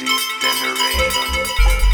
music generator.